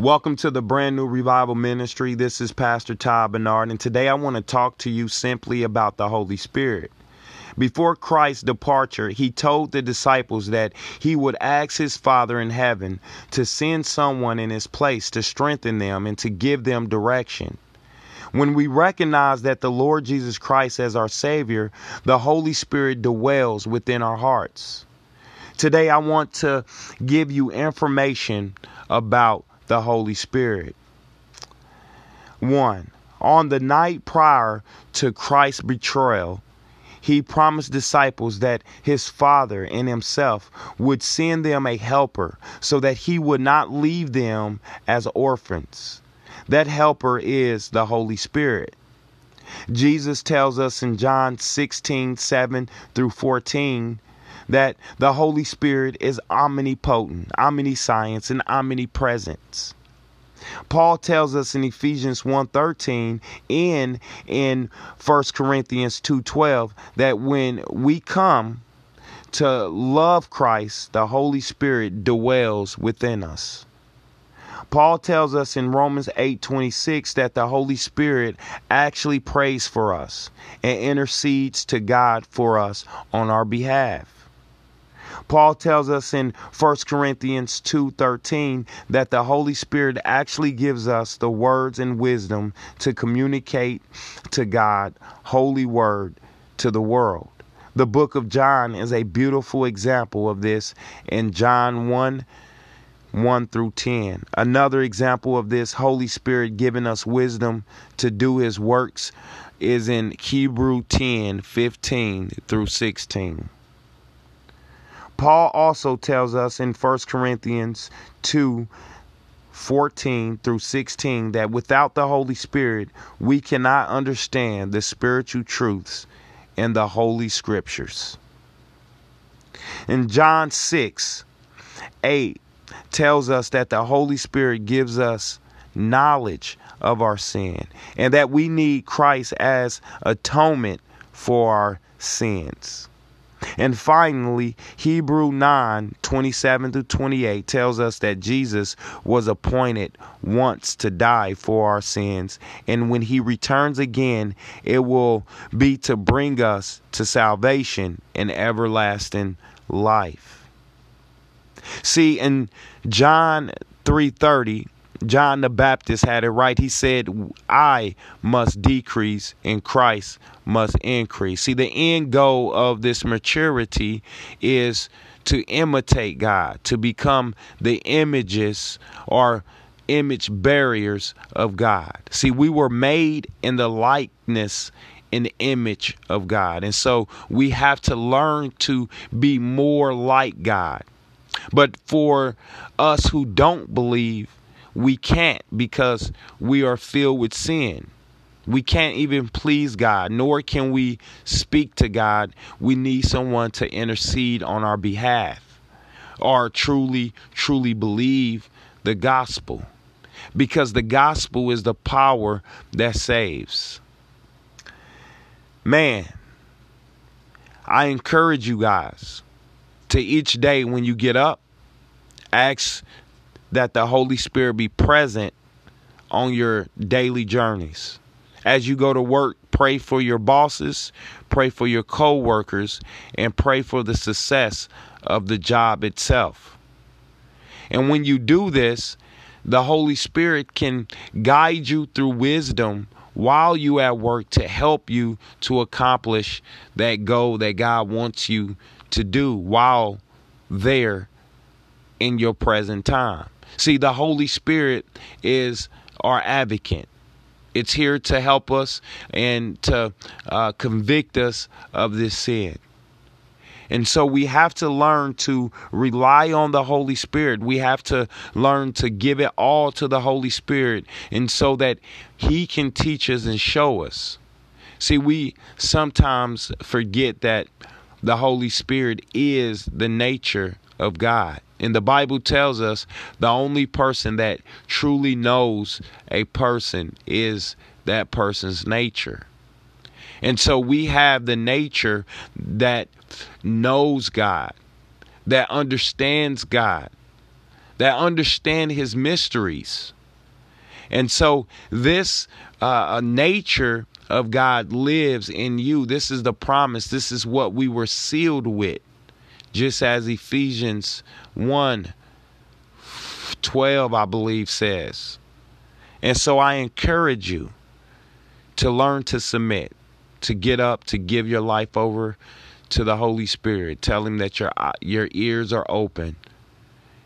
Welcome to the brand new revival ministry. This is Pastor Todd Bernard, and today I want to talk to you simply about the Holy Spirit. Before Christ's departure, he told the disciples that he would ask his Father in heaven to send someone in his place to strengthen them and to give them direction. When we recognize that the Lord Jesus Christ as our Savior, the Holy Spirit dwells within our hearts. Today, I want to give you information about the Holy Spirit. One, on the night prior to Christ's betrayal, he promised disciples that his Father and himself would send them a helper so that he would not leave them as orphans. That helper is the Holy Spirit. Jesus tells us in John 16 7 through 14 that the Holy Spirit is omnipotent, omniscience, and omnipresence. Paul tells us in Ephesians 1:13 and in 1 Corinthians 2:12 that when we come to love Christ, the Holy Spirit dwells within us. Paul tells us in Romans 8:26 that the Holy Spirit actually prays for us and intercedes to God for us on our behalf. Paul tells us in 1 Corinthians 2:13 that the Holy Spirit actually gives us the words and wisdom to communicate to God holy word to the world. The book of John is a beautiful example of this in John 1 1 through 10. Another example of this Holy Spirit giving us wisdom to do his works is in Hebrew 10 15 through 16. Paul also tells us in 1 Corinthians 2 14 through 16 that without the Holy Spirit, we cannot understand the spiritual truths in the Holy Scriptures. In John 6 8 tells us that the Holy Spirit gives us knowledge of our sin and that we need Christ as atonement for our sins. And finally, Hebrew 9 27 to 28 tells us that Jesus was appointed once to die for our sins. And when he returns again, it will be to bring us to salvation and everlasting life. See, in John 3:30, John the Baptist had it right. He said, I must decrease and Christ must increase. See, the end goal of this maturity is to imitate God, to become the images or image bearers of God. See, we were made in the likeness in the image of God. And so we have to learn to be more like God. But for us who don't believe, we can't because we are filled with sin. We can't even please God, nor can we speak to God. We need someone to intercede on our behalf or truly, truly believe the gospel because the gospel is the power that saves. Man, I encourage you guys to each day when you get up, ask that the Holy Spirit be present on your daily journeys. As you go to work, pray for your bosses, pray for your co workers, and pray for the success of the job itself. And when you do this, the Holy Spirit can guide you through wisdom while you at work to help you to accomplish that goal that God wants you to do while there in your present time. See, the Holy Spirit is our advocate. It's here to help us and to uh, convict us of this sin. And so we have to learn to rely on the Holy Spirit. We have to learn to give it all to the Holy Spirit and so that He can teach us and show us. See, we sometimes forget that the Holy Spirit is the nature of God. And the Bible tells us the only person that truly knows a person is that person's nature. And so we have the nature that knows God, that understands God, that understand his mysteries. And so this uh, nature of God lives in you. This is the promise. This is what we were sealed with. Just as Ephesians 1 12, I believe, says. And so I encourage you to learn to submit, to get up, to give your life over to the Holy Spirit. Tell him that your uh, your ears are open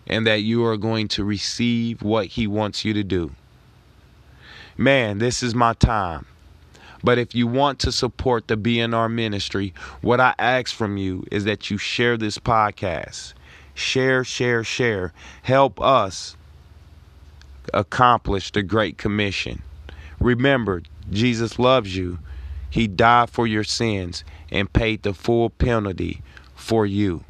and that you are going to receive what he wants you to do. Man, this is my time. But if you want to support the BNR ministry, what I ask from you is that you share this podcast. Share, share, share. Help us accomplish the Great Commission. Remember, Jesus loves you. He died for your sins and paid the full penalty for you.